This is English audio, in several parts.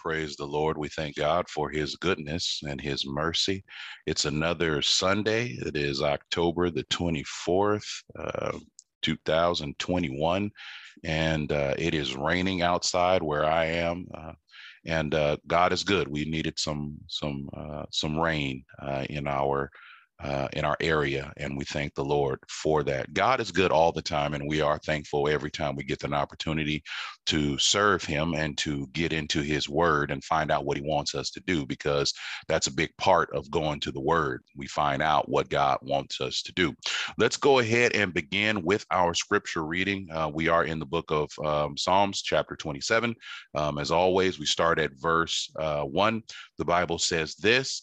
Praise the Lord. We thank God for his goodness and his mercy. It's another Sunday. It is October the 24th, uh, 2021, and uh, it is raining outside where I am. Uh, and uh, God is good. We needed some some uh, some rain uh, in our uh, in our area, and we thank the Lord for that. God is good all the time, and we are thankful every time we get an opportunity to serve Him and to get into His Word and find out what He wants us to do, because that's a big part of going to the Word. We find out what God wants us to do. Let's go ahead and begin with our scripture reading. Uh, we are in the book of um, Psalms, chapter 27. Um, as always, we start at verse uh, 1. The Bible says this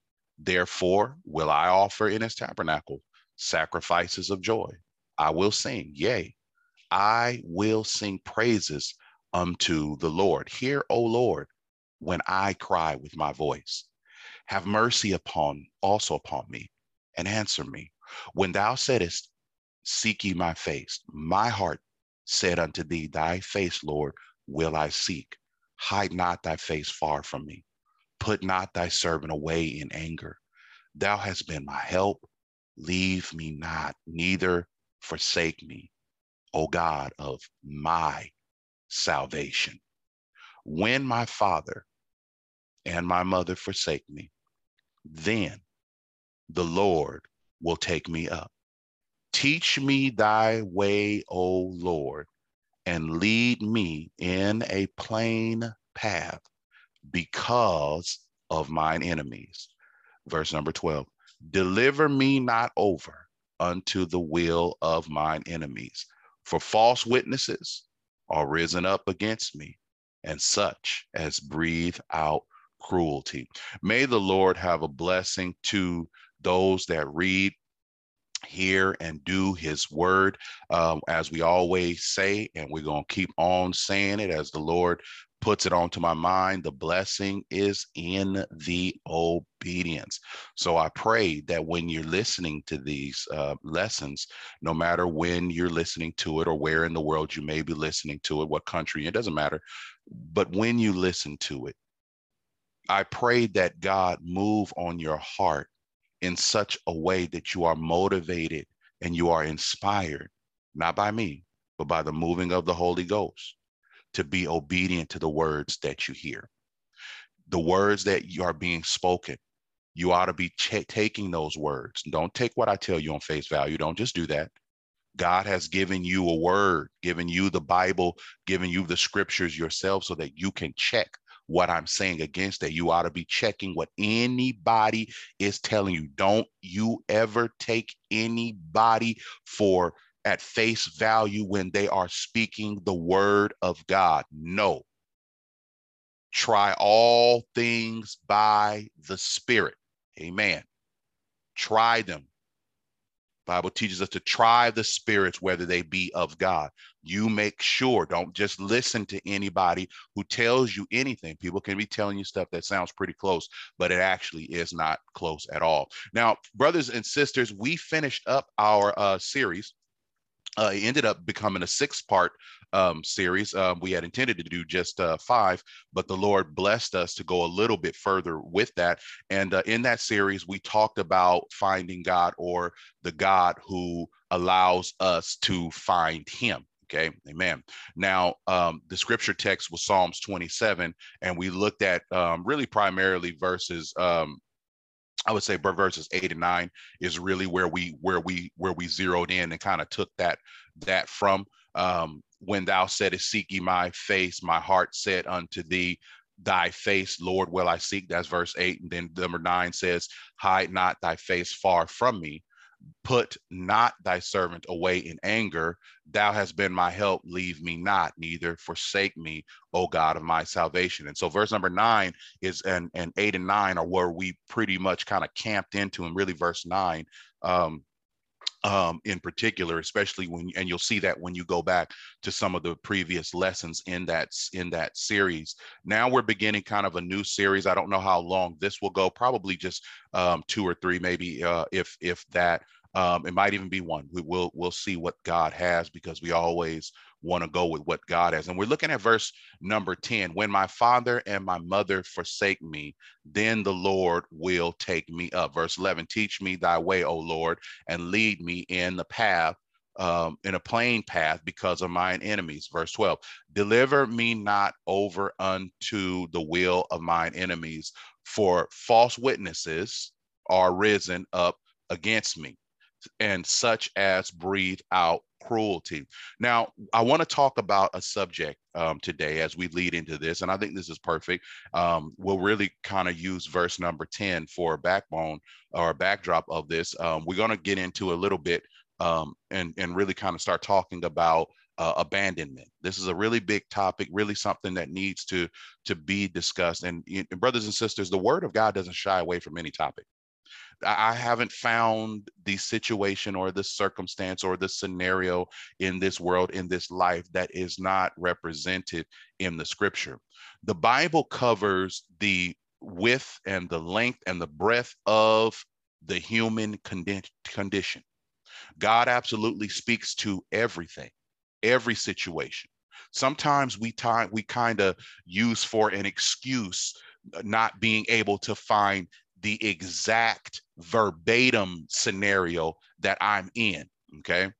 Therefore will I offer in his tabernacle sacrifices of joy. I will sing, yea, I will sing praises unto the Lord. Hear, O Lord, when I cry with my voice. Have mercy upon also upon me and answer me. When thou saidest, Seek ye my face, my heart said unto thee, Thy face, Lord, will I seek. Hide not thy face far from me. Put not thy servant away in anger. Thou hast been my help. Leave me not, neither forsake me, O God of my salvation. When my father and my mother forsake me, then the Lord will take me up. Teach me thy way, O Lord, and lead me in a plain path because of mine enemies. Verse number 12 Deliver me not over unto the will of mine enemies, for false witnesses are risen up against me, and such as breathe out cruelty. May the Lord have a blessing to those that read hear and do his word um, as we always say and we're going to keep on saying it as the lord puts it onto my mind the blessing is in the obedience. So i pray that when you're listening to these uh, lessons no matter when you're listening to it or where in the world you may be listening to it what country it doesn't matter but when you listen to it i pray that god move on your heart in such a way that you are motivated and you are inspired, not by me, but by the moving of the Holy Ghost, to be obedient to the words that you hear. The words that you are being spoken, you ought to be ch- taking those words. Don't take what I tell you on face value. Don't just do that. God has given you a word, given you the Bible, given you the scriptures yourself so that you can check what I'm saying against that. You ought to be checking what anybody is telling you. Don't you ever take anybody for at face value when they are speaking the word of God. No. Try all things by the Spirit. Amen. Try them Bible teaches us to try the spirits whether they be of God. You make sure, don't just listen to anybody who tells you anything. People can be telling you stuff that sounds pretty close, but it actually is not close at all. Now, brothers and sisters, we finished up our uh, series uh, it ended up becoming a six part um, series. Um, we had intended to do just uh, five, but the Lord blessed us to go a little bit further with that. And uh, in that series, we talked about finding God or the God who allows us to find Him. Okay, amen. Now, um, the scripture text was Psalms 27, and we looked at um, really primarily verses um, I would say verses eight and nine is really where we where we where we zeroed in and kind of took that that from. Um, when thou saidest, Seek ye my face, my heart said unto thee, Thy face, Lord, will I seek. That's verse eight. And then number nine says, Hide not thy face far from me put not thy servant away in anger. Thou hast been my help. Leave me not, neither forsake me, O God of my salvation. And so, verse number nine is and and eight and nine are where we pretty much kind of camped into, and really verse nine. Um, um, in particular, especially when and you'll see that when you go back to some of the previous lessons in that in that series. Now we're beginning kind of a new series. I don't know how long this will go. Probably just um, two or three, maybe uh, if if that. Um, it might even be one. We will we'll see what God has because we always want to go with what God has. And we're looking at verse number 10. When my father and my mother forsake me, then the Lord will take me up. Verse 11, teach me thy way, O Lord, and lead me in the path um, in a plain path because of mine enemies. Verse 12, deliver me not over unto the will of mine enemies, for false witnesses are risen up against me and such as breathe out cruelty. Now, I want to talk about a subject um, today as we lead into this, and I think this is perfect. Um, we'll really kind of use verse number 10 for a backbone or a backdrop of this. Um, we're going to get into a little bit um, and, and really kind of start talking about uh, abandonment. This is a really big topic, really something that needs to to be discussed. And, and brothers and sisters, the Word of God doesn't shy away from any topic. I haven't found the situation or the circumstance or the scenario in this world, in this life, that is not represented in the scripture. The Bible covers the width and the length and the breadth of the human condi- condition. God absolutely speaks to everything, every situation. Sometimes we time we kind of use for an excuse uh, not being able to find the exact verbatim scenario that I'm in. Okay.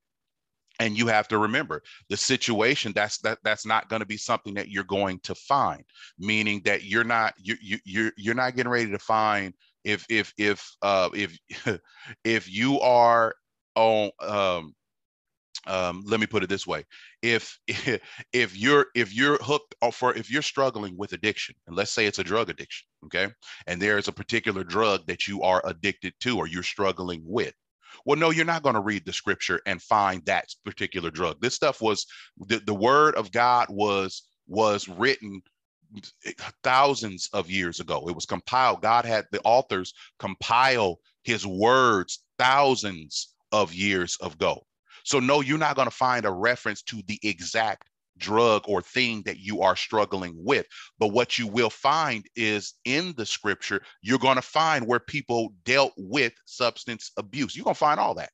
And you have to remember the situation that's that that's not going to be something that you're going to find, meaning that you're not you you you're you're not getting ready to find if if if uh if if you are on um um, let me put it this way. If if you're if you're hooked for if you're struggling with addiction and let's say it's a drug addiction okay and there is a particular drug that you are addicted to or you're struggling with well no you're not going to read the scripture and find that particular drug. This stuff was the, the word of god was was written thousands of years ago. It was compiled god had the authors compile his words thousands of years ago so, no, you're not going to find a reference to the exact drug or thing that you are struggling with. But what you will find is in the scripture, you're going to find where people dealt with substance abuse. You're going to find all that.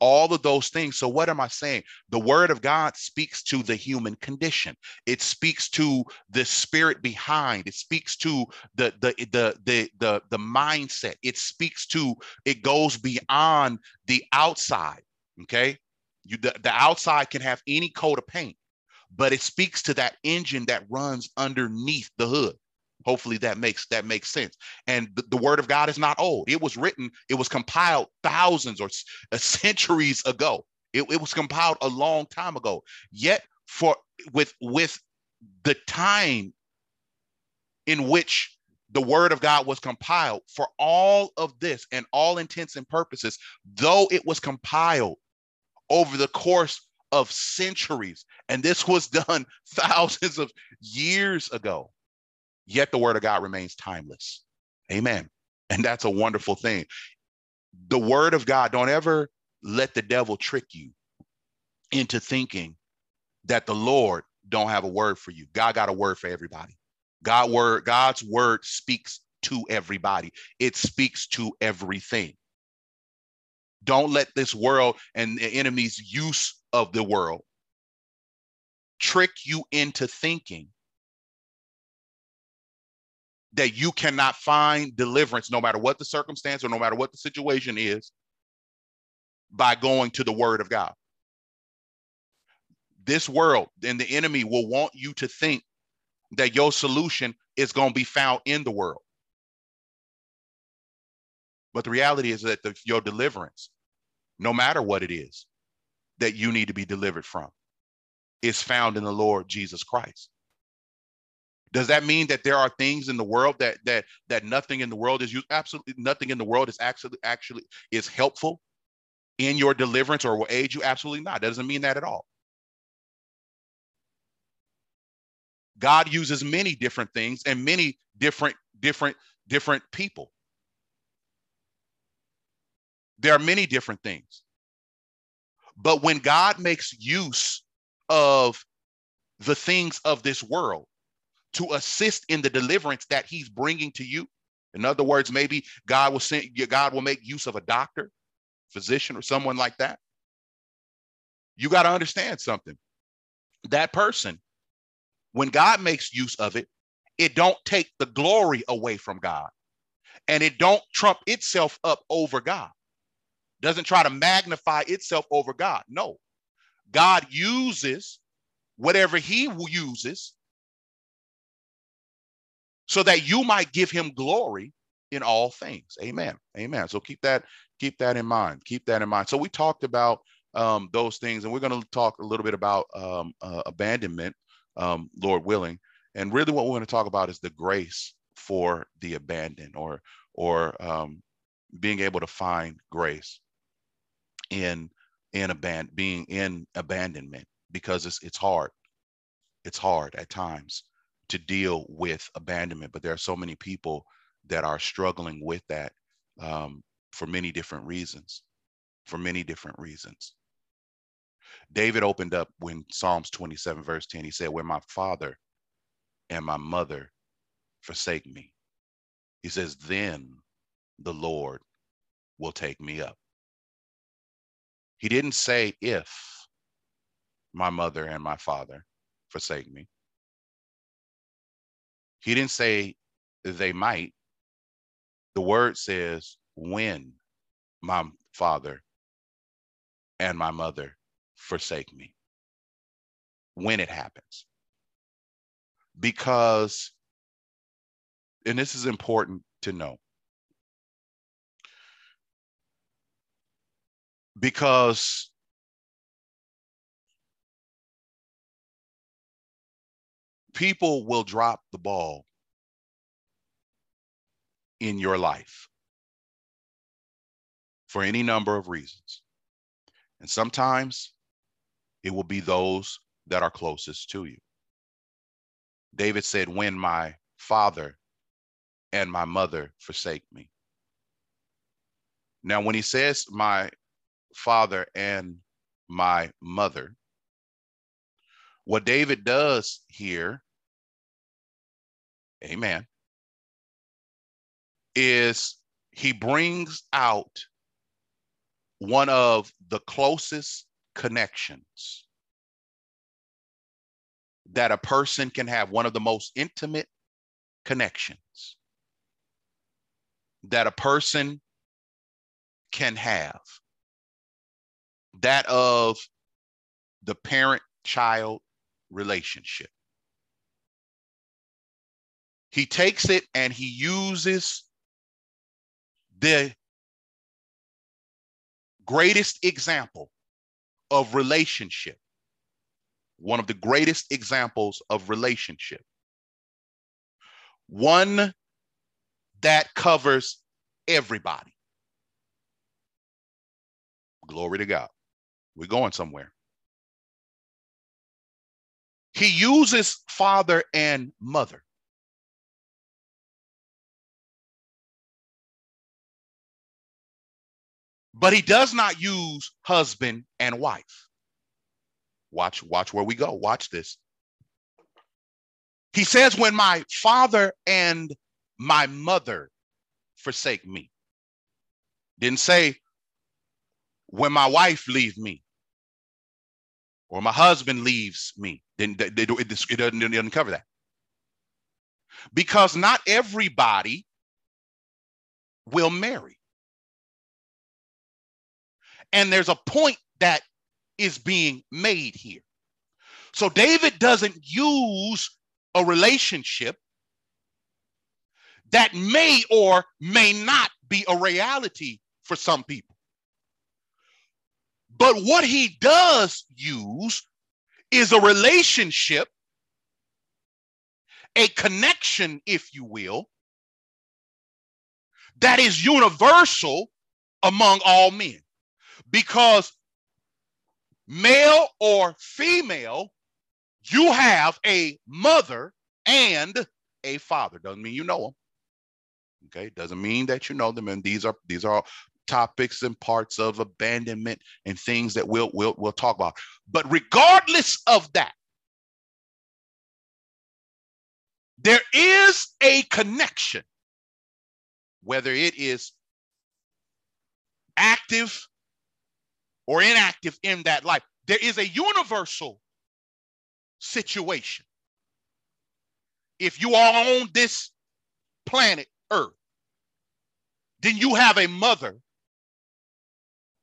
All of those things. So, what am I saying? The word of God speaks to the human condition. It speaks to the spirit behind. It speaks to the the the the the, the mindset. It speaks to it goes beyond the outside. Okay. You the, the outside can have any coat of paint, but it speaks to that engine that runs underneath the hood. Hopefully that makes that makes sense. And the, the word of God is not old. It was written, it was compiled thousands or uh, centuries ago. It, it was compiled a long time ago. Yet for with with the time in which the word of God was compiled for all of this and all intents and purposes, though it was compiled over the course of centuries. And this was done thousands of years ago. Yet the word of God remains timeless. Amen. And that's a wonderful thing. The word of God, don't ever let the devil trick you into thinking that the Lord don't have a word for you. God got a word for everybody. God word, God's word speaks to everybody. It speaks to everything. Don't let this world and the enemy's use of the world trick you into thinking that you cannot find deliverance no matter what the circumstance or no matter what the situation is by going to the word of God. This world and the enemy will want you to think that your solution is going to be found in the world. But the reality is that the, your deliverance, no matter what it is that you need to be delivered from, is found in the Lord Jesus Christ. Does that mean that there are things in the world that that that nothing in the world is used? Absolutely nothing in the world is actually actually is helpful in your deliverance or will aid you? Absolutely not. That doesn't mean that at all. God uses many different things and many different different different people. There are many different things. But when God makes use of the things of this world to assist in the deliverance that he's bringing to you, in other words, maybe God will send God will make use of a doctor, physician, or someone like that. You got to understand something. That person, when God makes use of it, it don't take the glory away from God and it don't trump itself up over God doesn't try to magnify itself over God. No, God uses whatever he uses so that you might give him glory in all things. Amen. Amen. So keep that keep that in mind. Keep that in mind. So we talked about um, those things, and we're going to talk a little bit about um, uh, abandonment, um, Lord willing. And really, what we're going to talk about is the grace for the abandoned, or or um, being able to find grace in in abandon being in abandonment because it's it's hard. It's hard at times to deal with abandonment, but there are so many people that are struggling with that um, for many different reasons. For many different reasons. David opened up when Psalms 27, verse 10, he said, Where my father and my mother forsake me, he says, Then the Lord will take me up. He didn't say if my mother and my father forsake me. He didn't say they might. The word says when my father and my mother forsake me. When it happens. Because, and this is important to know, because people will drop the ball in your life for any number of reasons. And sometimes it will be those that are closest to you. David said, When my father and my mother forsake me. Now, when he says my father and my mother. What David does here, amen, is he brings out one of the closest connections that a person can have, one of the most intimate connections that a person can have that of the parent child relationship. He takes it and he uses the greatest example of relationship, one of the greatest examples of relationship, one that covers everybody. Glory to God. We're going somewhere. He uses father and mother. But he does not use husband and wife. Watch, watch where we go. Watch this. He says, When my father and my mother forsake me. Didn't say when my wife leaves me or my husband leaves me, then they, they, it, it, doesn't, it doesn't cover that. Because not everybody will marry. And there's a point that is being made here. So David doesn't use a relationship. that may or may not be a reality for some people. But what he does use is a relationship, a connection, if you will, that is universal among all men. Because male or female, you have a mother and a father. Doesn't mean you know them. Okay, doesn't mean that you know them. And these are these are topics and parts of abandonment and things that we'll we'll we'll talk about. But regardless of that, there is a connection, whether it is active or inactive in that life. There is a universal situation. If you are on this planet Earth, then you have a mother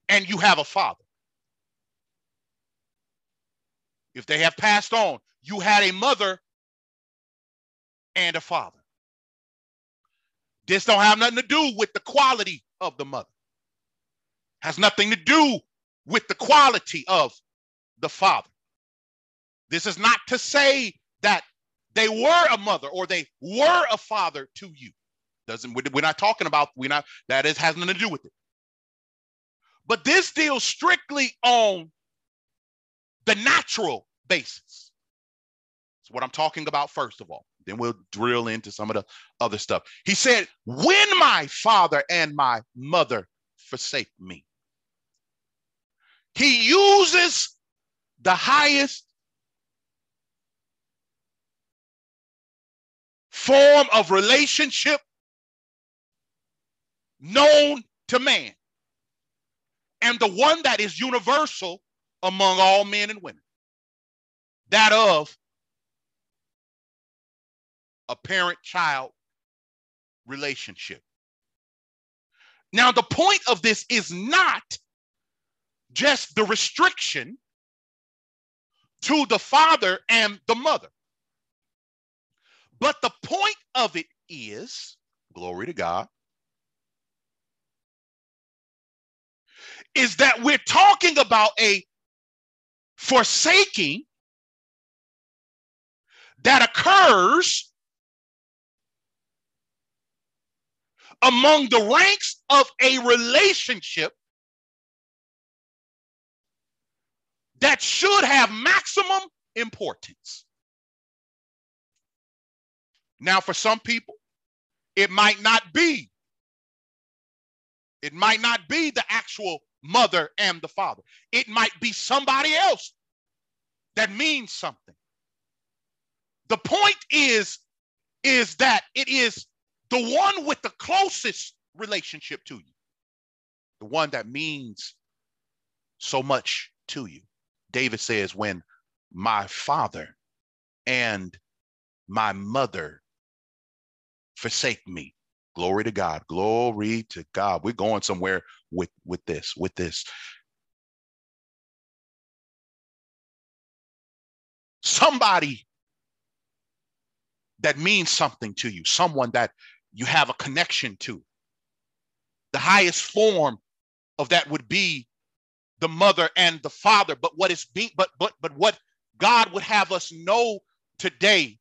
and you have a father. If they have passed on, you had a mother and a father. This don't have nothing to do with the quality of the mother. Has nothing to do with the quality of the father. This is not to say that they were a mother or they were a father to you. Doesn't we're not talking about we're not that is has nothing to do with it. But this deals strictly on the natural basis. That's what I'm talking about first of all. Then we'll drill into some of the other stuff. He said, When my father and my mother forsake me, he uses the highest form of relationship known to man and the one that is universal among all men and women that of a parent child relationship. Now, the point of this is not just the restriction to the father and the mother, but the point of it is glory to God is that we're talking about a forsaking that occurs among the ranks of a relationship that should have maximum importance. Now, for some people, it might not be. It might not be the actual mother and the father. It might be somebody else that means something. The point is, is that it is the one with the closest relationship to you, the one that means so much to you. David says, when my father and my mother forsake me, Glory to God. Glory to God. We're going somewhere with, with this, with this. Somebody that means something to you, someone that you have a connection to. The highest form of that would be the mother and the father. But what is being, but but but what God would have us know today,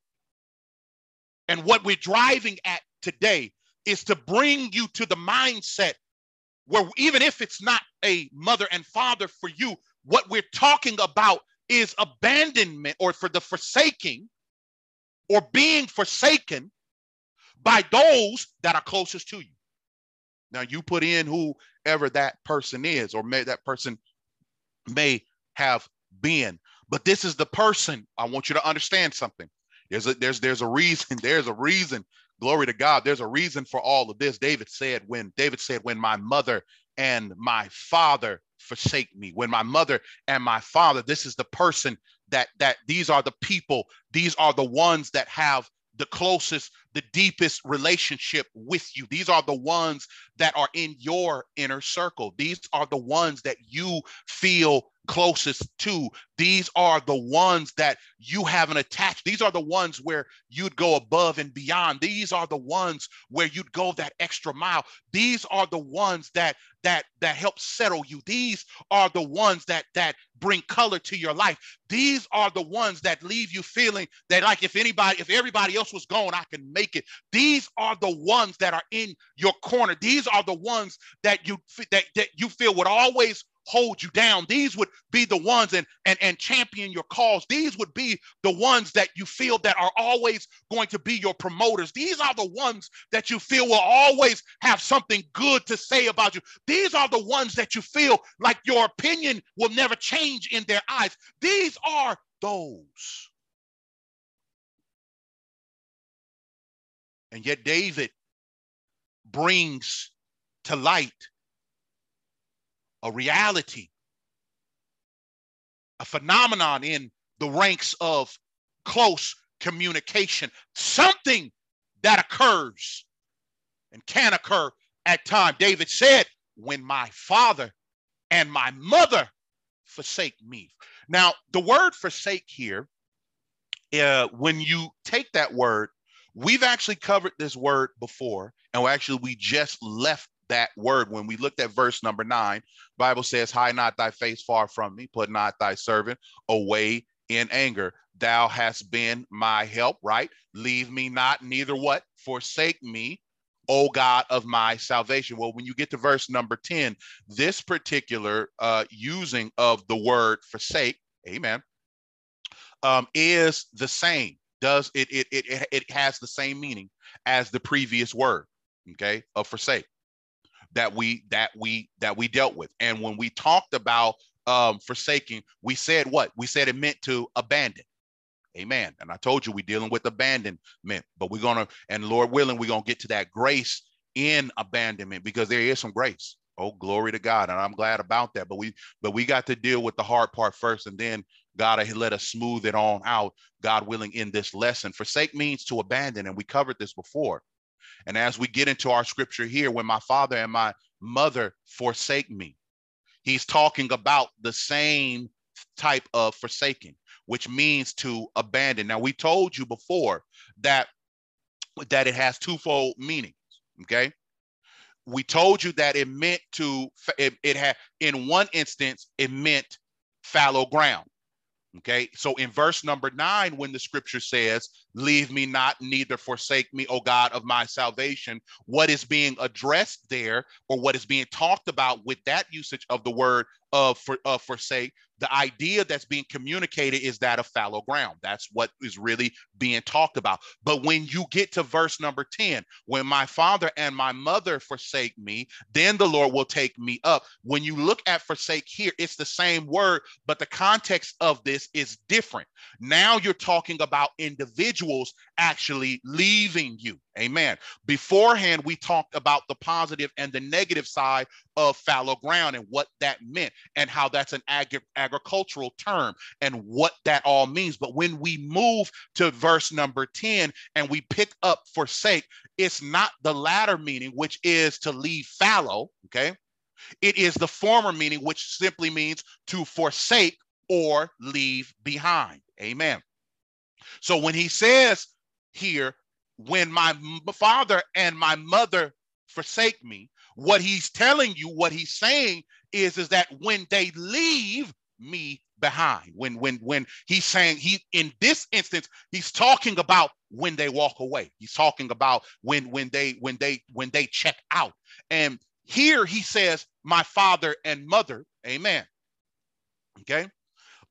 and what we're driving at today is to bring you to the mindset where even if it's not a mother and father for you, what we're talking about is abandonment or for the forsaking or being forsaken by those that are closest to you. Now you put in whoever that person is, or may that person may have been, but this is the person. I want you to understand something. There's a there's there's a reason. There's a reason Glory to God. There's a reason for all of this. David said, when David said, when my mother and my father forsake me, when my mother and my father, this is the person that that these are the people, these are the ones that have the closest, the deepest relationship with you. These are the ones that are in your inner circle. These are the ones that you feel closest to. These are the ones that you haven't attached. These are the ones where you'd go above and beyond. These are the ones where you'd go that extra mile. These are the ones that that that help settle you. These are the ones that that bring color to your life. These are the ones that leave you feeling that like if anybody if everybody else was gone, I can make it. These are the ones that are in your corner. These are the ones that you that, that you feel would always hold you down. These would be the ones and, and, and champion your cause. These would be the ones that you feel that are always going to be your promoters. These are the ones that you feel will always have something good to say about you. These are the ones that you feel like your opinion will never change in their eyes. These are those. And yet, David brings to light a reality, a phenomenon in the ranks of close communication, something that occurs and can occur at time. David said, when my father and my mother forsake me. Now, the word forsake here, uh, when you take that word, we've actually covered this word before, and actually we just left that word. When we looked at verse number nine bible says hide not thy face far from me put not thy servant away in anger. Thou hast been my help right? Leave me not neither what? Forsake me o god of my salvation. Well when you get to verse number 10 this particular uh using of the word forsake amen um is the same. Does it it it, it has the same meaning as the previous word okay of forsake that we that we that we dealt with. And when we talked about um, forsaking, we said what? We said it meant to abandon. Amen. And I told you we're dealing with abandonment, but we're gonna, and Lord willing, we're gonna get to that grace in abandonment because there is some grace. Oh, glory to God. And I'm glad about that. But we but we got to deal with the hard part first, and then God let us smooth it on out, God willing, in this lesson. Forsake means to abandon, and we covered this before. And as we get into our scripture here, when my father and my mother forsake me, he's talking about the same type of forsaking, which means to abandon. Now, we told you before that, that it has twofold meanings. Okay. We told you that it meant to, it, it had, in one instance, it meant fallow ground. Okay, so in verse number nine, when the scripture says, Leave me not, neither forsake me, O God of my salvation, what is being addressed there, or what is being talked about with that usage of the word of, for, of forsake, the idea that's being communicated is that of fallow ground. That's what is really being talked about. But when you get to verse number 10, when my father and my mother forsake me, then the Lord will take me up. When you look at forsake here, it's the same word, but the context of this is different. Now you're talking about individuals actually leaving you. Amen. Beforehand, we talked about the positive and the negative side of fallow ground and what that meant and how that's an ag- agricultural term and what that all means. But when we move to verse number 10 and we pick up forsake, it's not the latter meaning, which is to leave fallow. Okay. It is the former meaning, which simply means to forsake or leave behind. Amen. So when he says here, when my father and my mother forsake me, what he's telling you, what he's saying is, is that when they leave me behind, when when when he's saying he in this instance, he's talking about when they walk away. He's talking about when when they when they when they check out. And here he says, my father and mother, amen. Okay.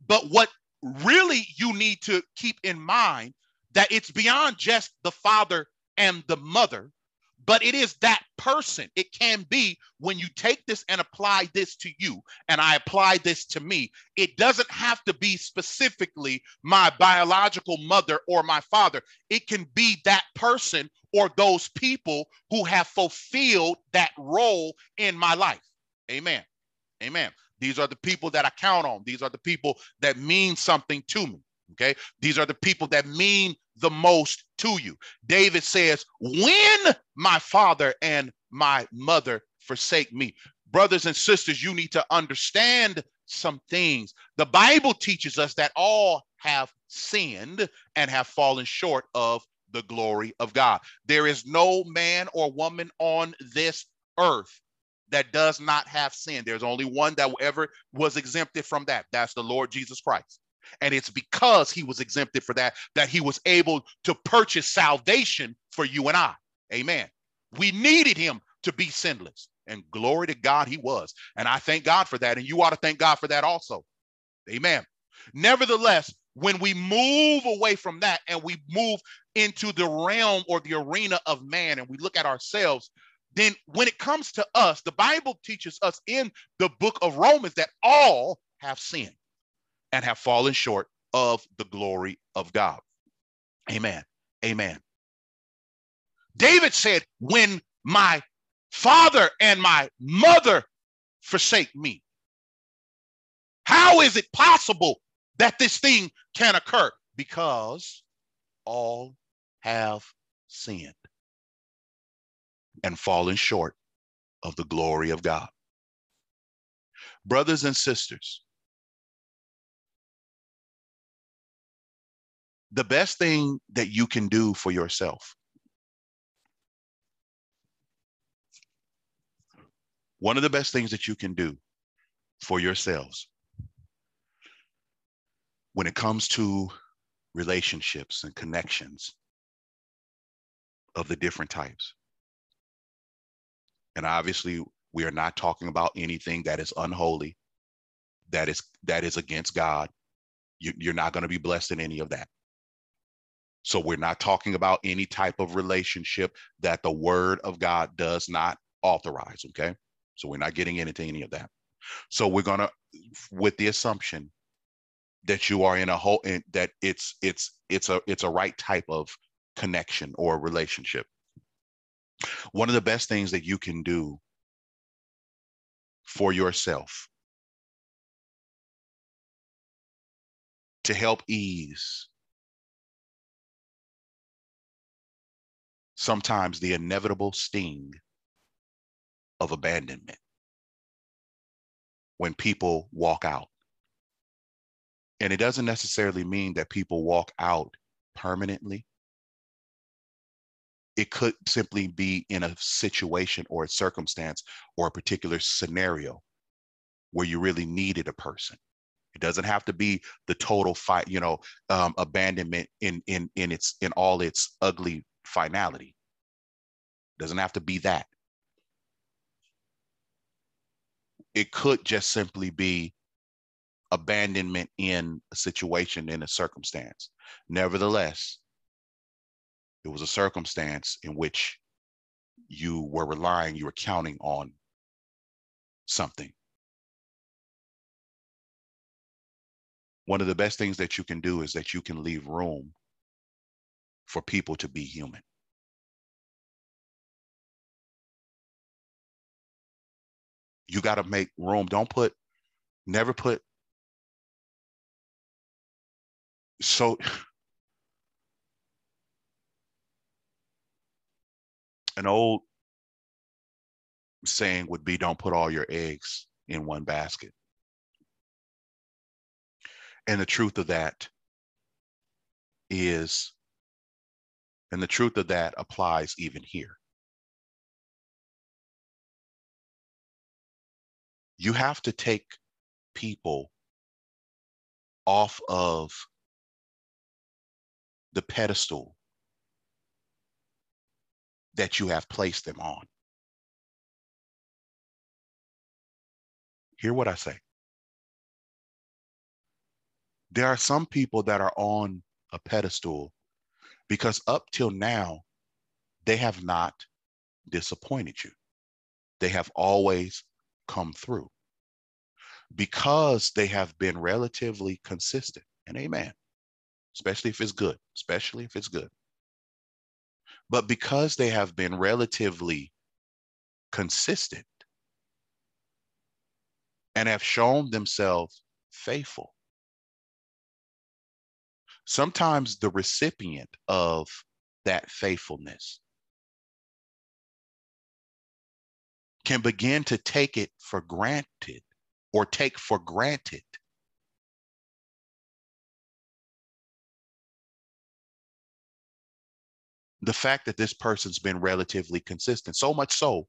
But what really you need to keep in mind that it's beyond just the father and the mother, but it is that person. It can be when you take this and apply this to you, and I apply this to me, it doesn't have to be specifically my biological mother or my father. It can be that person or those people who have fulfilled that role in my life. Amen. Amen. These are the people that I count on. These are the people that mean something to me. Okay. These are the people that mean the most to you. David says, When my father and my mother forsake me. Brothers and sisters, you need to understand some things. The Bible teaches us that all have sinned and have fallen short of the glory of God. There is no man or woman on this earth that does not have sin. There's only one that ever was exempted from that. That's the Lord Jesus Christ. And it's because he was exempted for that that he was able to purchase salvation for you and I. Amen. We needed him to be sinless. And glory to God, he was. And I thank God for that. And you ought to thank God for that also. Amen. Nevertheless, when we move away from that and we move into the realm or the arena of man and we look at ourselves, then when it comes to us, the Bible teaches us in the book of Romans that all have sinned and have fallen short of the glory of God. Amen. Amen. David said, When my father and my mother forsake me, how is it possible that this thing can occur? Because all have sinned and fallen short of the glory of God. Brothers and sisters, the best thing that you can do for yourself. One of the best things that you can do for yourselves when it comes to relationships and connections of the different types. And obviously, we are not talking about anything that is unholy, that is that is against God. You, you're not going to be blessed in any of that. So we're not talking about any type of relationship that the word of God does not authorize. Okay. So we're not getting into any of that. So we're to, with the assumption that you are in a whole, in, that it's, it's, it's a, it's a right type of connection or relationship. One of the best things that you can do for yourself to help ease sometimes the inevitable sting of abandonment when people walk out. And it doesn't necessarily mean that people walk out permanently. It could simply be in a situation or a circumstance or a particular scenario where you really needed a person. It doesn't have to be the total fight, you know, um, abandonment in in in its in all its ugly finality. Doesn't have to be that. It could just simply be abandonment in a situation, in a circumstance. Nevertheless, it was a circumstance in which you were relying, you were counting on something. One of the best things that you can do is that you can leave room for people to be human. you got to make room. Don't put, never put so an old saying would be don't put all your eggs in one basket. And the truth of that is, and the truth of that applies even here. you have to take people off of the pedestal that you have placed them on. Hear what I say. There are some people that are on a pedestal because up till now, they have not disappointed you. They have always come through because they have been relatively consistent. And amen. Especially if it's good, especially if it's good. But because they have been relatively consistent and have shown themselves faithful, sometimes the recipient of that faithfulness can begin to take it for granted or take for granted. The fact that this person's been relatively consistent, so much so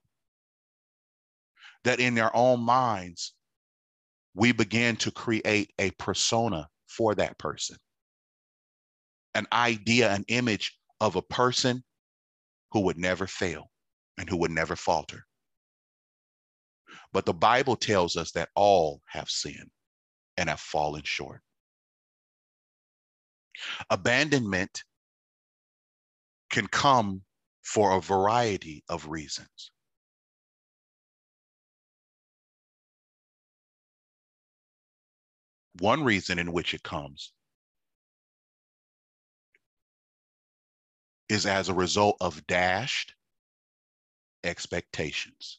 that in their own minds, we begin to create a persona for that person, an idea, an image of a person who would never fail and who would never falter. But the Bible tells us that all have sinned and have fallen short. Abandonment can come for a variety of reasons. One reason in which it comes is as a result of dashed expectations.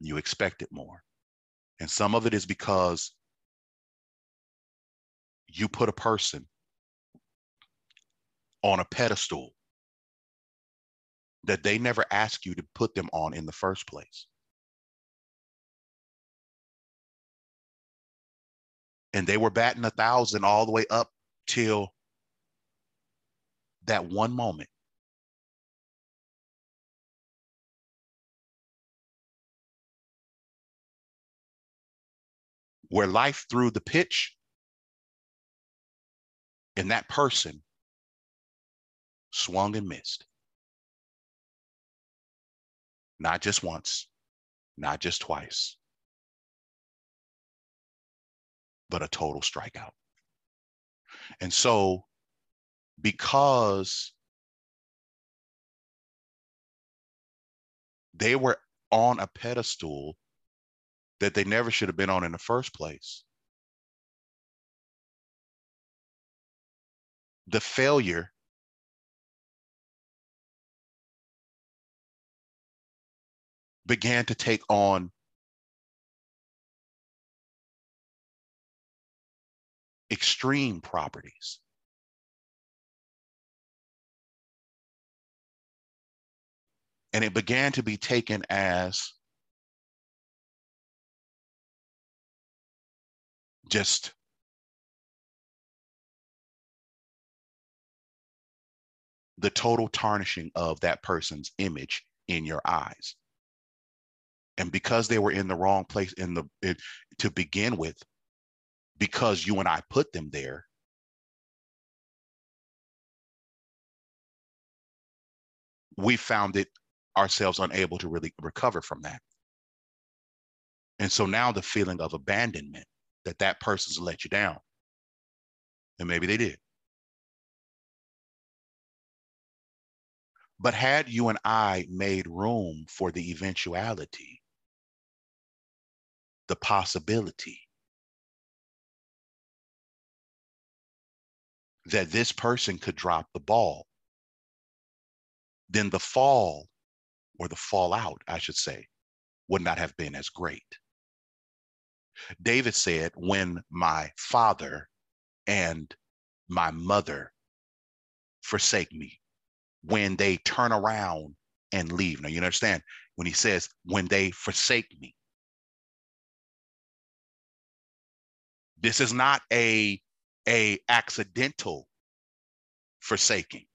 You expect it more. And some of it is because you put a person on a pedestal that they never asked you to put them on in the first place. And they were batting a thousand all the way up till that one moment. Where life threw the pitch and that person swung and missed. Not just once, not just twice, but a total strikeout. And so, because they were on a pedestal that they never should have been on in the first place, the failure began to take on extreme properties. And it began to be taken as just the total tarnishing of that person's image in your eyes. And because they were in the wrong place in the it, to begin with because you and i put them there we found it ourselves unable to really recover from that. And so now the feeling of abandonment that that person's let you down and maybe they did but had you and i made room for the eventuality the possibility that this person could drop the ball, then the fall or the fallout, I should say, would not have been as great. David said, When my father and my mother forsake me, when they turn around and leave. Now, you understand when he says, When they forsake me, This is not a, a accidental forsaking.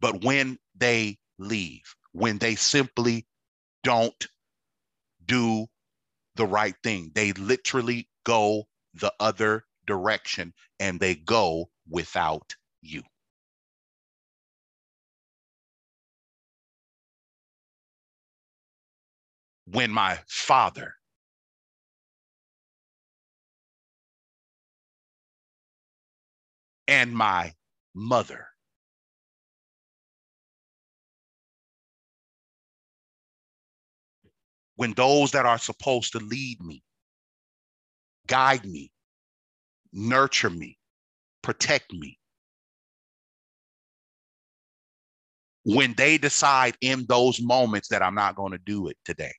But when they leave, when they simply don't do the right thing, they literally go the other direction and they go without you. When my father and my mother. When those that are supposed to lead me, guide me, nurture me, protect me, when they decide in those moments that I'm not going to do it today.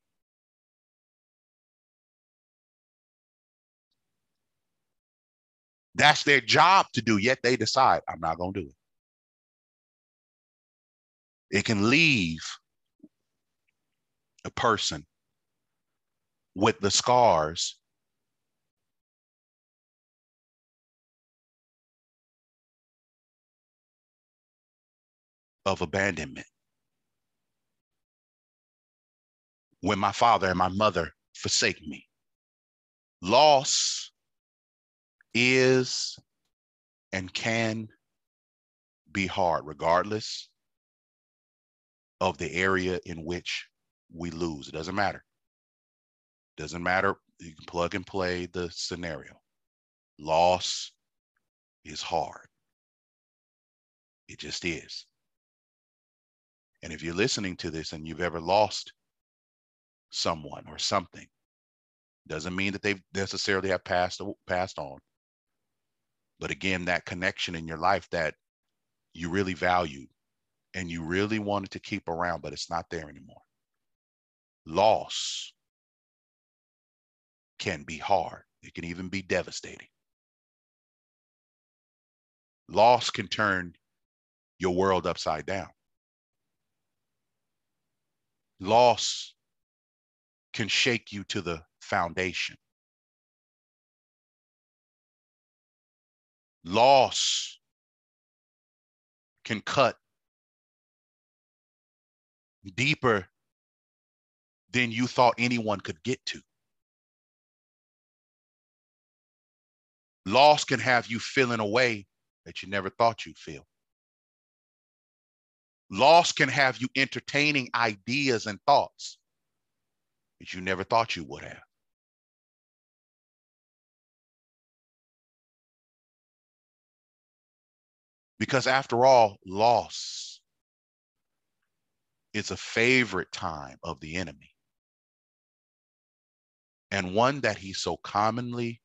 That's their job to do, yet they decide, I'm not going to do it. It can leave a person with the scars of abandonment. When my father and my mother forsake me, loss is and can be hard, regardless of the area in which we lose. It doesn't matter. Doesn't matter. You can plug and play the scenario. Loss is hard. It just is. And if you're listening to this and you've ever lost someone or something, doesn't mean that they necessarily have passed passed on. But again, that connection in your life that you really valued and you really wanted to keep around, but it's not there anymore. Loss can be hard. It can even be devastating. Loss can turn your world upside down. Loss can shake you to the foundation. Loss can cut deeper than you thought anyone could get to. Loss can have you feeling a way that you never thought you'd feel. Loss can have you entertaining ideas and thoughts that you never thought you would have. Because after all, loss is a favorite time of the enemy and one that he so commonly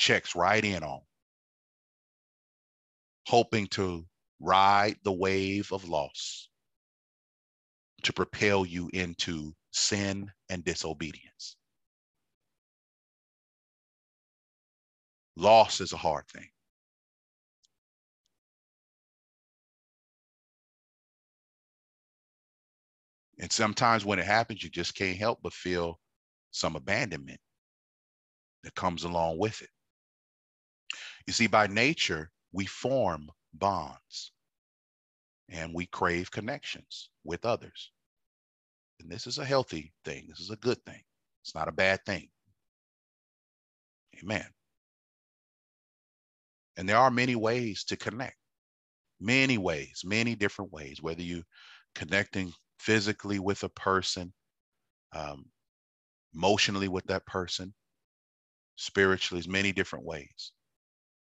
checks right in on, hoping to ride the wave of loss to propel you into sin and disobedience. Loss is a hard thing. And sometimes when it happens, you just can't help but feel some abandonment that comes along with it. You see, by nature, we form bonds and we crave connections with others. And this is a healthy thing. This is a good thing. It's not a bad thing. Amen. And there are many ways to connect, many ways, many different ways, whether you connecting physically with a person, um, emotionally with that person, spiritually, many different ways,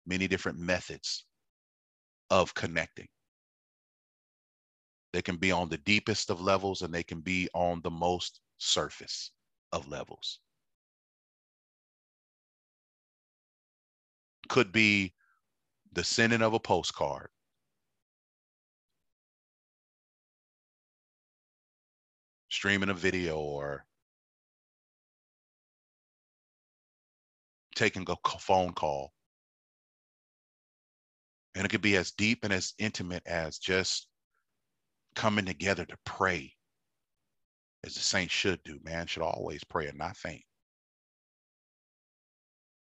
many different methods of connecting. They can be on the deepest of levels and they can be on the most surface of levels. Could be the sending of a postcard. Streaming a video or taking a phone call. And it could be as deep and as intimate as just coming together to pray, as the saints should do. Man should always pray and not faint.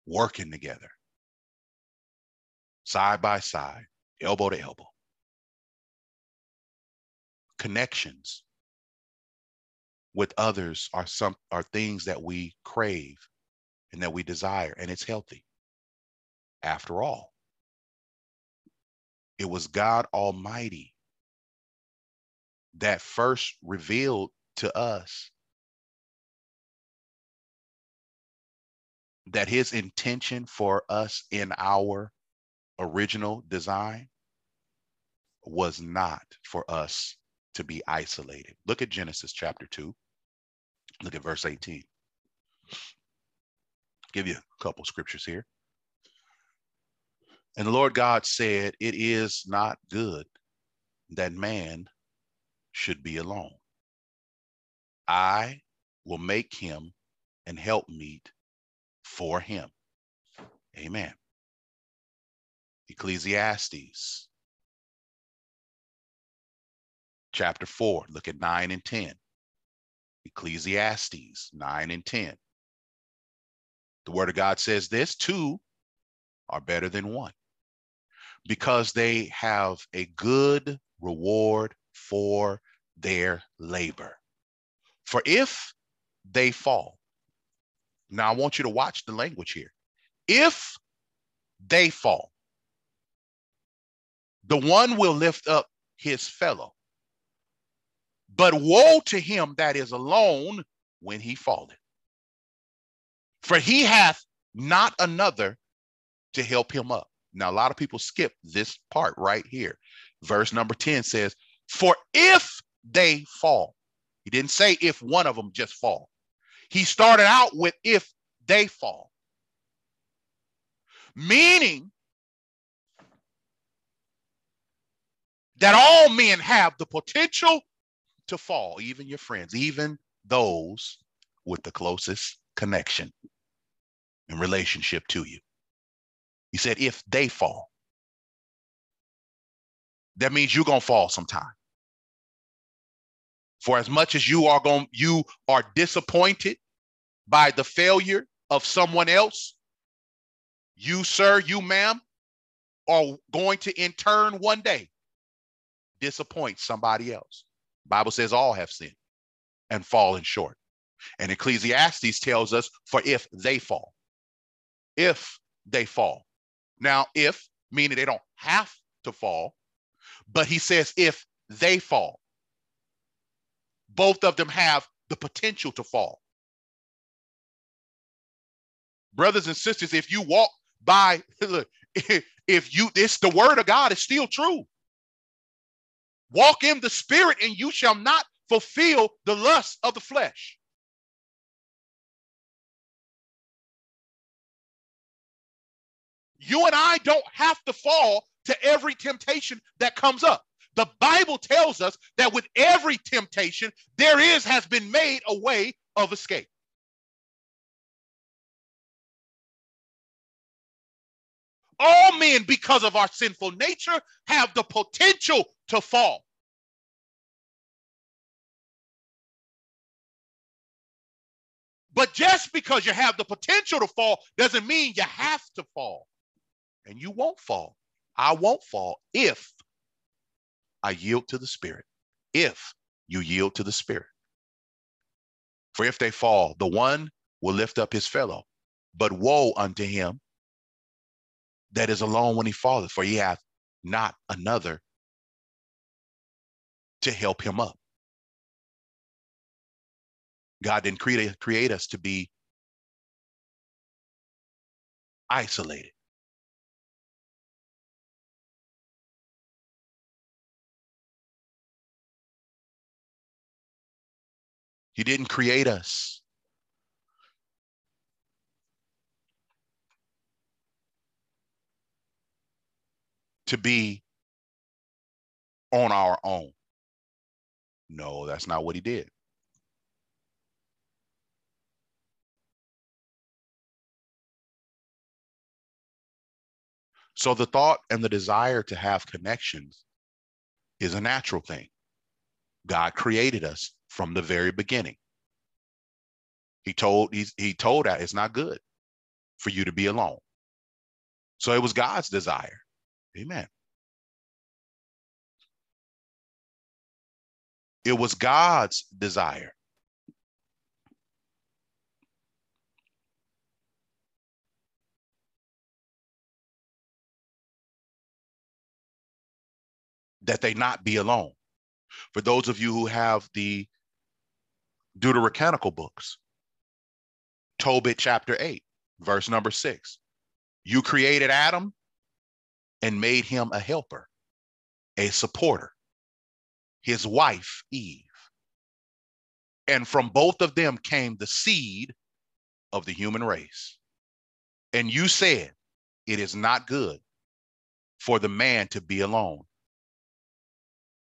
Working together, side by side, elbow to elbow. Connections with others are some are things that we crave and that we desire, and it's healthy. After all, it was God Almighty that first revealed to us that his intention for us in our original design was not for us to be isolated. Look at Genesis chapter 2. Look at verse 18. Give you a couple scriptures here. And the Lord God said, It is not good that man should be alone. I will make him and help meet for him. Amen. Ecclesiastes chapter 4, look at 9 and 10. Ecclesiastes 9 and 10. The word of God says this two are better than one because they have a good reward for their labor. For if they fall, now I want you to watch the language here. If they fall, the one will lift up his fellow. But woe to him that is alone when he falleth. For he hath not another to help him up. Now, a lot of people skip this part right here. Verse number 10 says, For if they fall, he didn't say if one of them just fall. He started out with if they fall, meaning that all men have the potential to fall, even your friends, even those with the closest connection and relationship to you. He said, if they fall, that means you're going to fall sometime. For as much as you are going, you are disappointed by the failure of someone else, you, sir, you, ma'am, are going to in turn one day disappoint somebody else. Bible says all have sinned and fallen short. And Ecclesiastes tells us, for if they fall, if they fall. Now, if meaning they don't have to fall, but he says if they fall, both of them have the potential to fall. Brothers and sisters, if you walk by, look, if you, it's the word of God is still true. Walk in the spirit, and you shall not fulfill the lust of the flesh. You and I don't have to fall to every temptation that comes up. The Bible tells us that with every temptation, there is, has been made a way of escape. All men, because of our sinful nature, have the potential to fall. But just because you have the potential to fall doesn't mean you have to fall and you won't fall. I won't fall if I yield to the Spirit. If you yield to the Spirit. For if they fall, the one will lift up his fellow. But woe unto him that is alone when he falleth, for he hath not another to help him up. God didn't create, create us to be isolated. He didn't create us. To be on our own. No, that's not what he did. So the thought and the desire to have connections is a natural thing. God created us from the very beginning. He told he, he told that it's not good for you to be alone. So it was God's desire. Amen. It was God's desire. That they not be alone. For those of you who have the Deuterocanonical books. Tobit chapter 8, verse number 6. You created Adam and made him a helper, a supporter, his wife, Eve. And from both of them came the seed of the human race. And you said, It is not good for the man to be alone.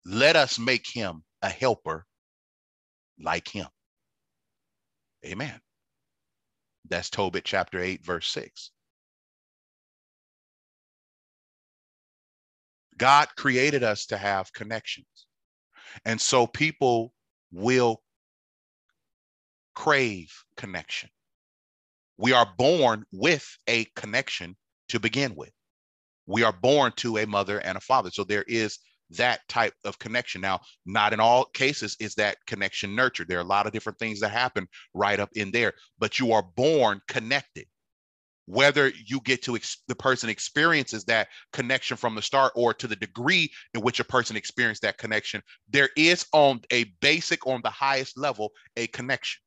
Let us make him a helper like him. Amen. That's Tobit chapter 8, verse 6. God created us to have connections. And so people will crave connection. We are born with a connection to begin with. We are born to a mother and a father. So there is that type of connection. Now, not in all cases is that connection nurtured. There are a lot of different things that happen right up in there, but you are born connected. Whether you get to ex- the person experiences that connection from the start or to the degree in which a person experienced that connection, there is on a basic, on the highest level, a connection.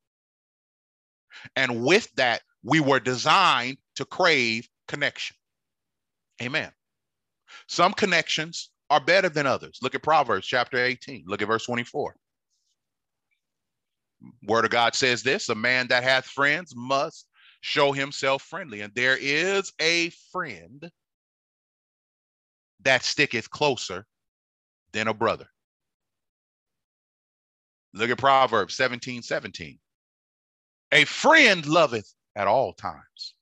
And with that, we were designed to crave connection. Amen. Some connections are better than others. Look at Proverbs chapter 18. Look at verse 24. Word of God says this a man that hath friends must show himself friendly. And there is a friend that sticketh closer than a brother. Look at Proverbs 17 17. A friend loveth at all times,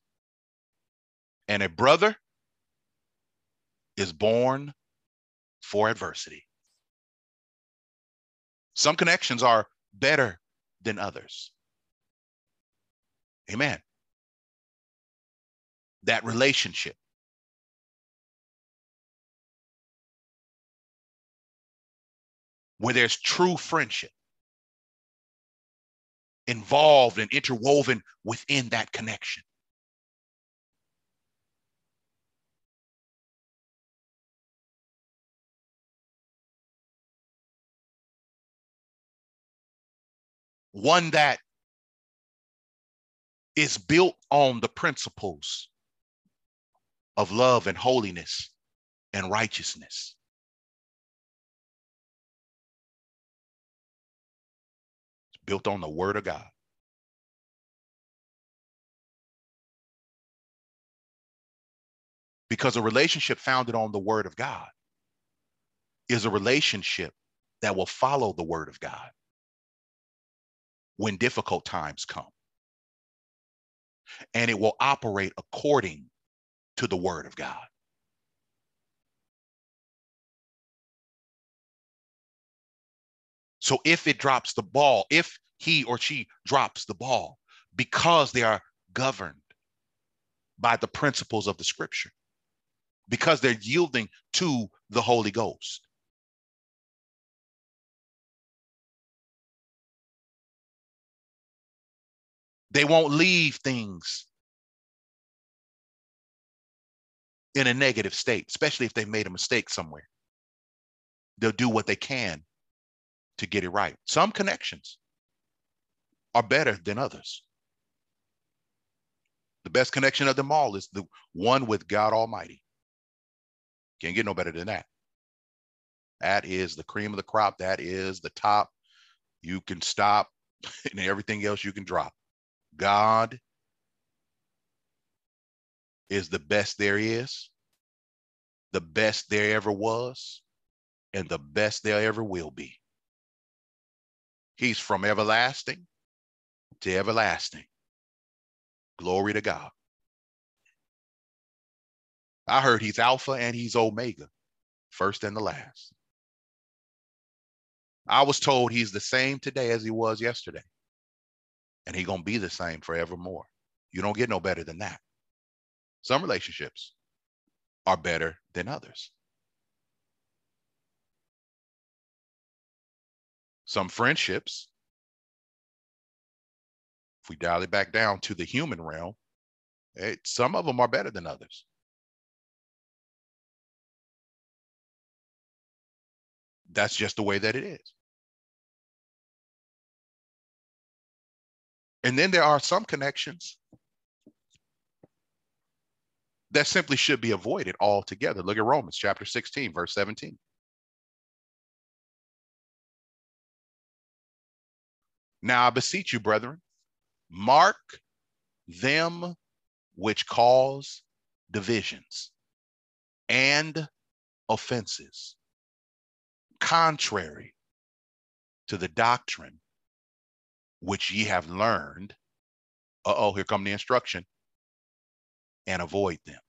and a brother is born for adversity. Some connections are better than others. Amen. That relationship. Where there's true friendship involved and interwoven within that connection. One that is built on the principles of love and holiness and righteousness. It's built on the word of God. Because a relationship founded on the word of God is a relationship that will follow the word of God when difficult times come. And it will operate according to the word of God. So if it drops the ball, if he or she drops the ball, because they are governed by the principles of the scripture, because they're yielding to the Holy Ghost, They won't leave things in a negative state, especially if they made a mistake somewhere. They'll do what they can to get it right. Some connections are better than others. The best connection of them all is the one with God Almighty. Can't get no better than that. That is the cream of the crop. That is the top. You can stop and everything else you can drop. God is the best there is, the best there ever was, and the best there ever will be. He's from everlasting to everlasting. Glory to God. I heard he's Alpha and he's Omega, first and the last. I was told he's the same today as he was yesterday and he gonna be the same forevermore. You don't get no better than that. Some relationships are better than others. Some friendships, if we dial it back down to the human realm, it, some of them are better than others. That's just the way that it is. And then there are some connections that simply should be avoided altogether. Look at Romans chapter 16, verse 17. Now I beseech you, brethren, mark them which cause divisions and offenses, contrary to the doctrine which ye have learned, Uh oh, here come the instruction. And avoid them.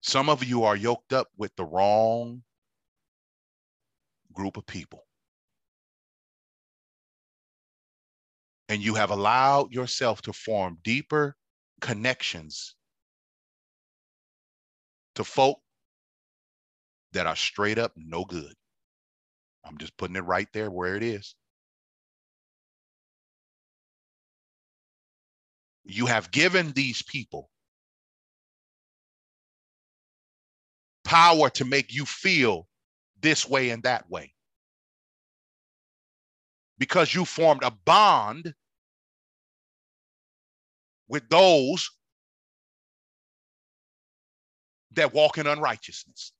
Some of you are yoked up with the wrong group of people. And you have allowed yourself to form deeper connections to folk that are straight up no good. I'm just putting it right there where it is. You have given these people power to make you feel this way and that way. Because you formed a bond with those that walk in unrighteousness.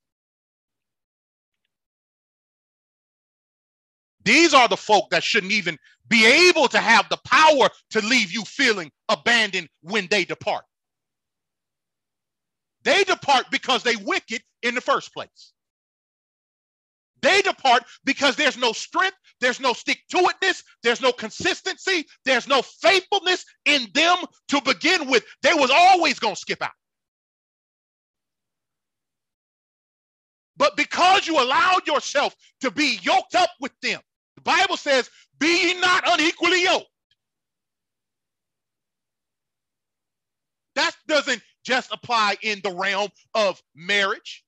These are the folk that shouldn't even be able to have the power to leave you feeling abandoned when they depart. They depart because they wicked in the first place. They depart because there's no strength, there's no stick to itness, there's no consistency, there's no faithfulness in them to begin with. They was always going to skip out. But because you allowed yourself to be yoked up with them, the Bible says, be ye not unequally yoked. That doesn't just apply in the realm of marriage.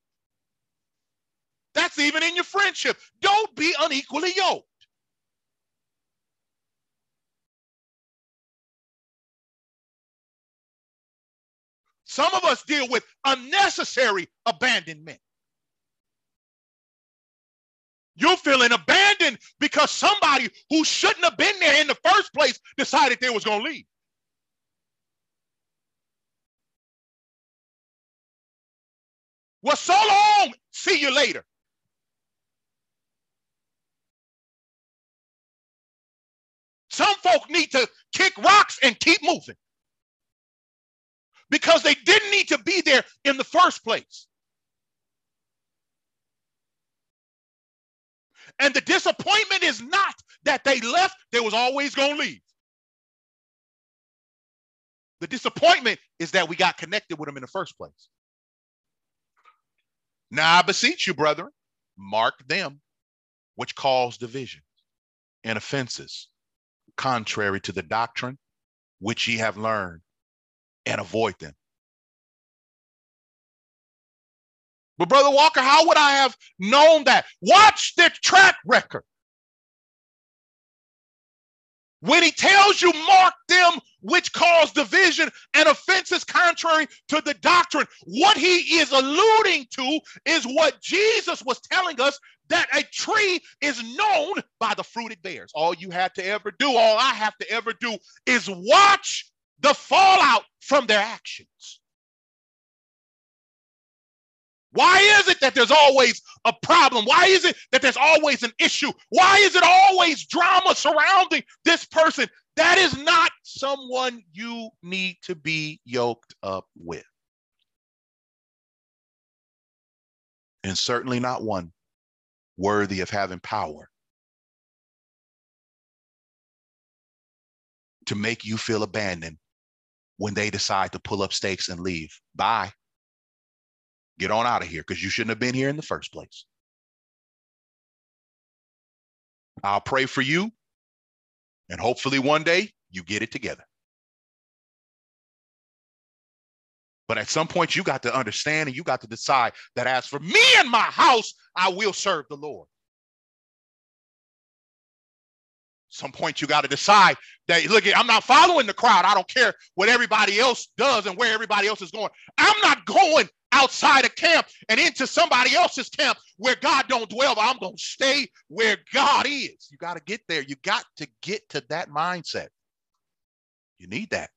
That's even in your friendship. Don't be unequally yoked. Some of us deal with unnecessary abandonment. You're feeling abandoned because somebody who shouldn't have been there in the first place decided they was going to leave. Well, so long. See you later. Some folk need to kick rocks and keep moving because they didn't need to be there in the first place. And the disappointment is not that they left, they was always going to leave. The disappointment is that we got connected with them in the first place. Now I beseech you, brethren, mark them which cause divisions and offenses, contrary to the doctrine which ye have learned, and avoid them. But Brother Walker, how would I have known that? Watch the track record. When he tells you, mark them which cause division and offenses contrary to the doctrine, what he is alluding to is what Jesus was telling us that a tree is known by the fruit it bears. All you have to ever do, all I have to ever do is watch the fallout from their actions. Why is it that there's always a problem? Why is it that there's always an issue? Why is it always drama surrounding this person? That is not someone you need to be yoked up with. And certainly not one worthy of having power to make you feel abandoned when they decide to pull up stakes and leave. Bye. Get on out of here because you shouldn't have been here in the first place. I'll pray for you, and hopefully one day you get it together. But at some point, you got to understand and you got to decide that as for me and my house, I will serve the Lord. Some point you got to decide that look, I'm not following the crowd. I don't care what everybody else does and where everybody else is going. I'm not going outside of camp and into somebody else's camp where God don't dwell. I'm going to stay where God is. You got to get there. You got to get to that mindset. You need that.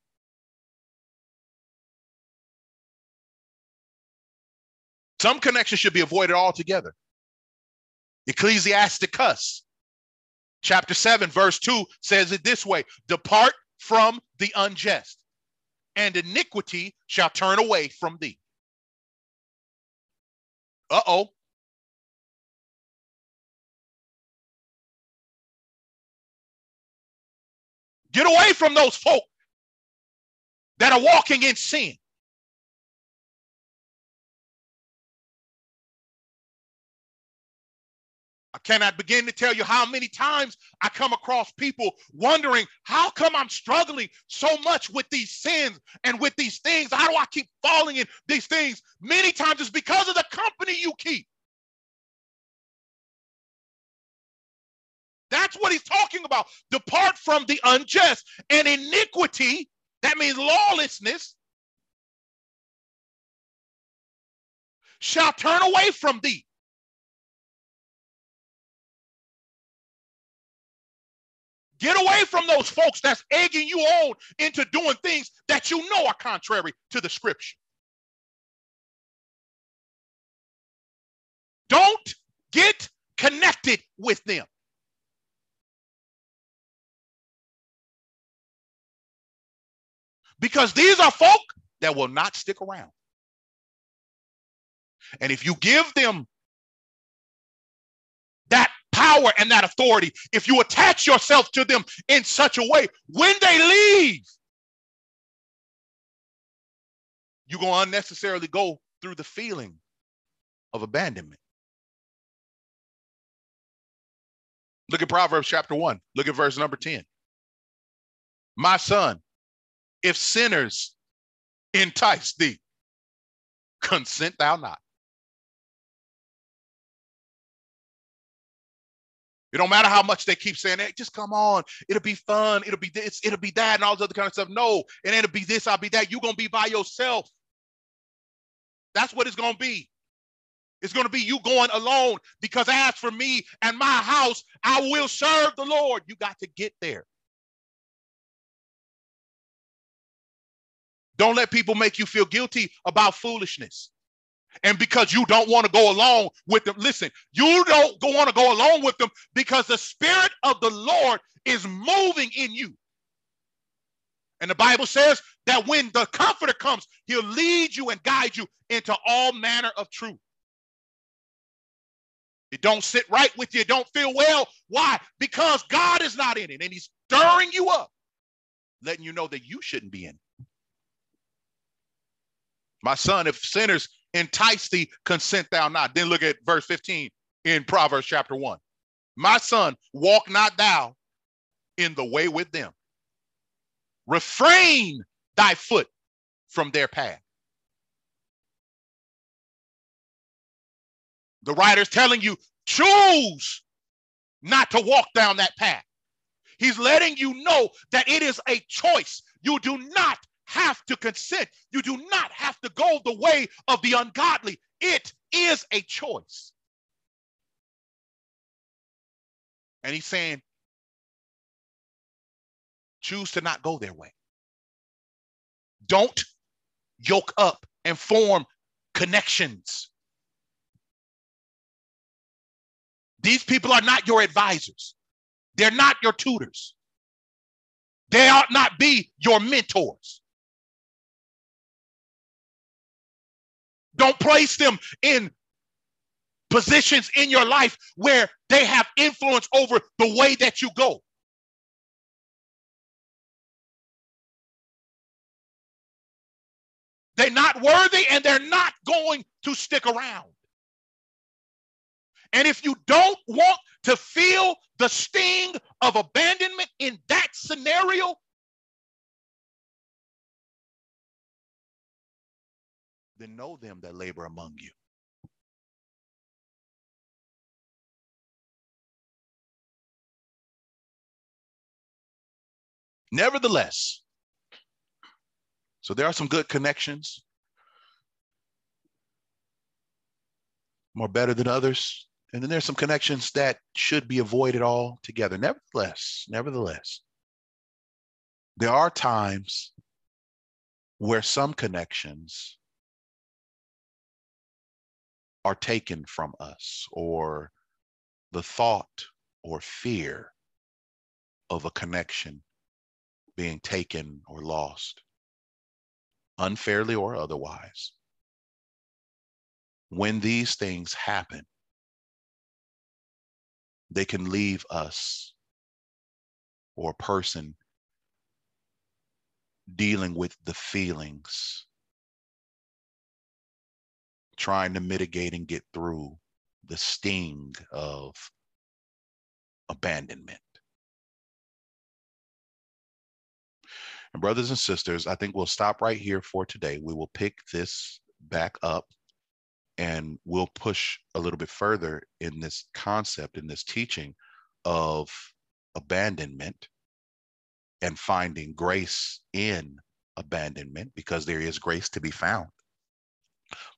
Some connections should be avoided altogether. Ecclesiasticus chapter 7, verse 2 says it this way Depart from the unjust, and iniquity shall turn away from thee. Uh-oh Get away from those folk that are walking in sin. Cannot begin to tell you how many times I come across people wondering, how come I'm struggling so much with these sins and with these things? How do I keep falling in these things? Many times it's because of the company you keep. That's what he's talking about. Depart from the unjust and iniquity. That means lawlessness. Shall turn away from thee. Get away from those folks that's egging you on into doing things that you know are contrary to the scripture. Don't get connected with them. Because these are folk that will not stick around. And if you give them power and that authority, if you attach yourself to them in such a way, when they leave, you're going to unnecessarily go through the feeling of abandonment. Look at Proverbs chapter 1. Look at verse number 10. My son, if sinners entice thee, consent thou not. It don't matter how much they keep saying, hey, just come on. It'll be fun. It'll be this, it'll be that, and all this other kind of stuff. No, and it'll be this, I'll be that. You're gonna be by yourself. That's what it's gonna be. It's gonna be you going alone because as for me and my house, I will serve the Lord. You got to get there. Don't let people make you feel guilty about foolishness. And because you don't want to go along with them, listen, you don't want to go along with them because the Spirit of the Lord is moving in you. And the Bible says that when the Comforter comes, he'll lead you and guide you into all manner of truth. It don't sit right with you, don't feel well. Why? Because God is not in it and he's stirring you up, letting you know that you shouldn't be in it. My son, if sinners entice thee, consent thou not. Then look at verse 15 in Proverbs chapter 1. My son, walk not thou in the way with them. Refrain thy foot from their path. The writer's telling you, choose not to walk down that path. He's letting you know that it is a choice. You do not have to consent. You do not have to go the way of the ungodly. It is a choice. And he's saying, choose to not go their way. Don't yoke up and form connections. These people are not your advisors. They're not your tutors. They ought not be your mentors. Don't place them in positions in your life where they have influence over the way that you go. They're not worthy and they're not going to stick around. And if you don't want to feel the sting of abandonment in that scenario, then know them that labor among you. Nevertheless, so there are some good connections, more better than others. And then there's some connections that should be avoided altogether. Nevertheless, nevertheless, there are times where some connections are taken from us or the thought or fear of a connection being taken or lost, unfairly or otherwise. When these things happen, they can leave us or a person dealing with the feelings, trying to mitigate and get through the sting of abandonment. And brothers and sisters, I think we'll stop right here for today. We will pick this back up and we'll push a little bit further in this concept, in this teaching of abandonment and finding grace in abandonment because there is grace to be found.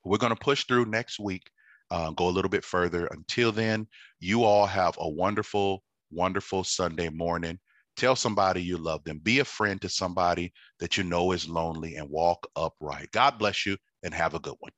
We're going to push through next week, uh, go a little bit further. Until then, you all have a wonderful, wonderful Sunday morning. Tell somebody you love them. Be a friend to somebody that you know is lonely and walk upright. God bless you and have a good one.